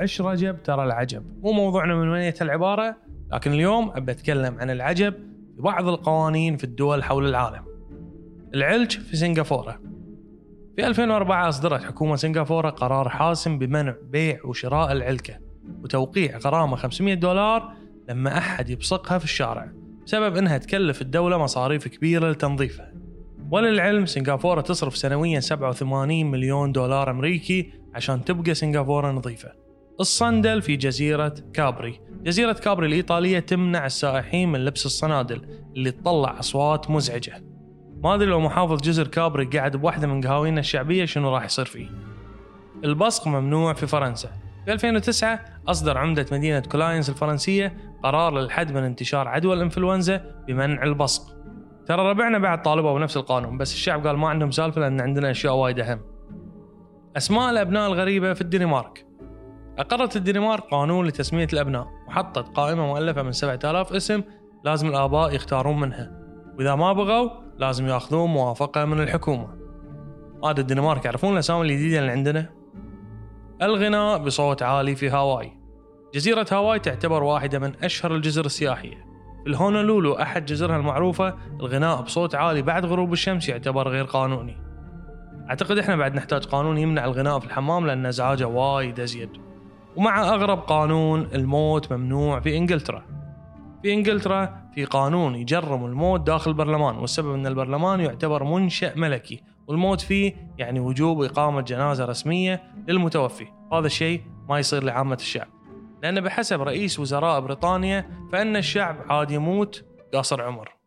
عش رجب ترى العجب. مو موضوعنا من وين العبارة لكن اليوم أبى أتكلم عن العجب في بعض القوانين في الدول حول العالم. العلج في سنغافورة. في 2004 أصدرت حكومة سنغافورة قرار حاسم بمنع بيع وشراء العلكة وتوقيع غرامة 500 دولار لما أحد يبصقها في الشارع بسبب أنها تكلف الدولة مصاريف كبيرة لتنظيفها. وللعلم سنغافورة تصرف سنويا 87 مليون دولار أمريكي عشان تبقى سنغافورة نظيفة. الصندل في جزيرة كابري. جزيرة كابري الإيطالية تمنع السائحين من لبس الصنادل اللي تطلع أصوات مزعجة. ما أدري لو محافظ جزر كابري قاعد بواحدة من قهاوينا الشعبية شنو راح يصير فيه. البصق ممنوع في فرنسا. في 2009 أصدر عمدة مدينة كولاينز الفرنسية قرار للحد من انتشار عدوى الإنفلونزا بمنع البصق ترى ربعنا بعد طالبوا بنفس القانون بس الشعب قال ما عندهم سالفة لأن عندنا أشياء وايد أهم. أسماء الأبناء الغريبة في الدنمارك. أقرت الدنمارك قانون لتسمية الأبناء وحطت قائمة مؤلفة من 7000 اسم لازم الآباء يختارون منها. وإذا ما بغوا لازم يأخذون موافقة من الحكومة. هذا الدنمارك يعرفون الأسامي الجديدة اللي عندنا؟ الغناء بصوت عالي في هاواي. جزيرة هاواي تعتبر واحدة من أشهر الجزر السياحية. في الهونولولو أحد جزرها المعروفة الغناء بصوت عالي بعد غروب الشمس يعتبر غير قانوني. أعتقد إحنا بعد نحتاج قانون يمنع الغناء في الحمام لأن إزعاجه وايد أزيد. ومع أغرب قانون الموت ممنوع في إنجلترا. في إنجلترا في قانون يجرم الموت داخل البرلمان والسبب أن البرلمان يعتبر منشأ ملكي والموت فيه يعني وجوب إقامة جنازة رسمية للمتوفي. هذا الشيء ما يصير لعامة الشعب. لأن بحسب رئيس وزراء بريطانيا فإن الشعب عاد يموت قاصر عمر.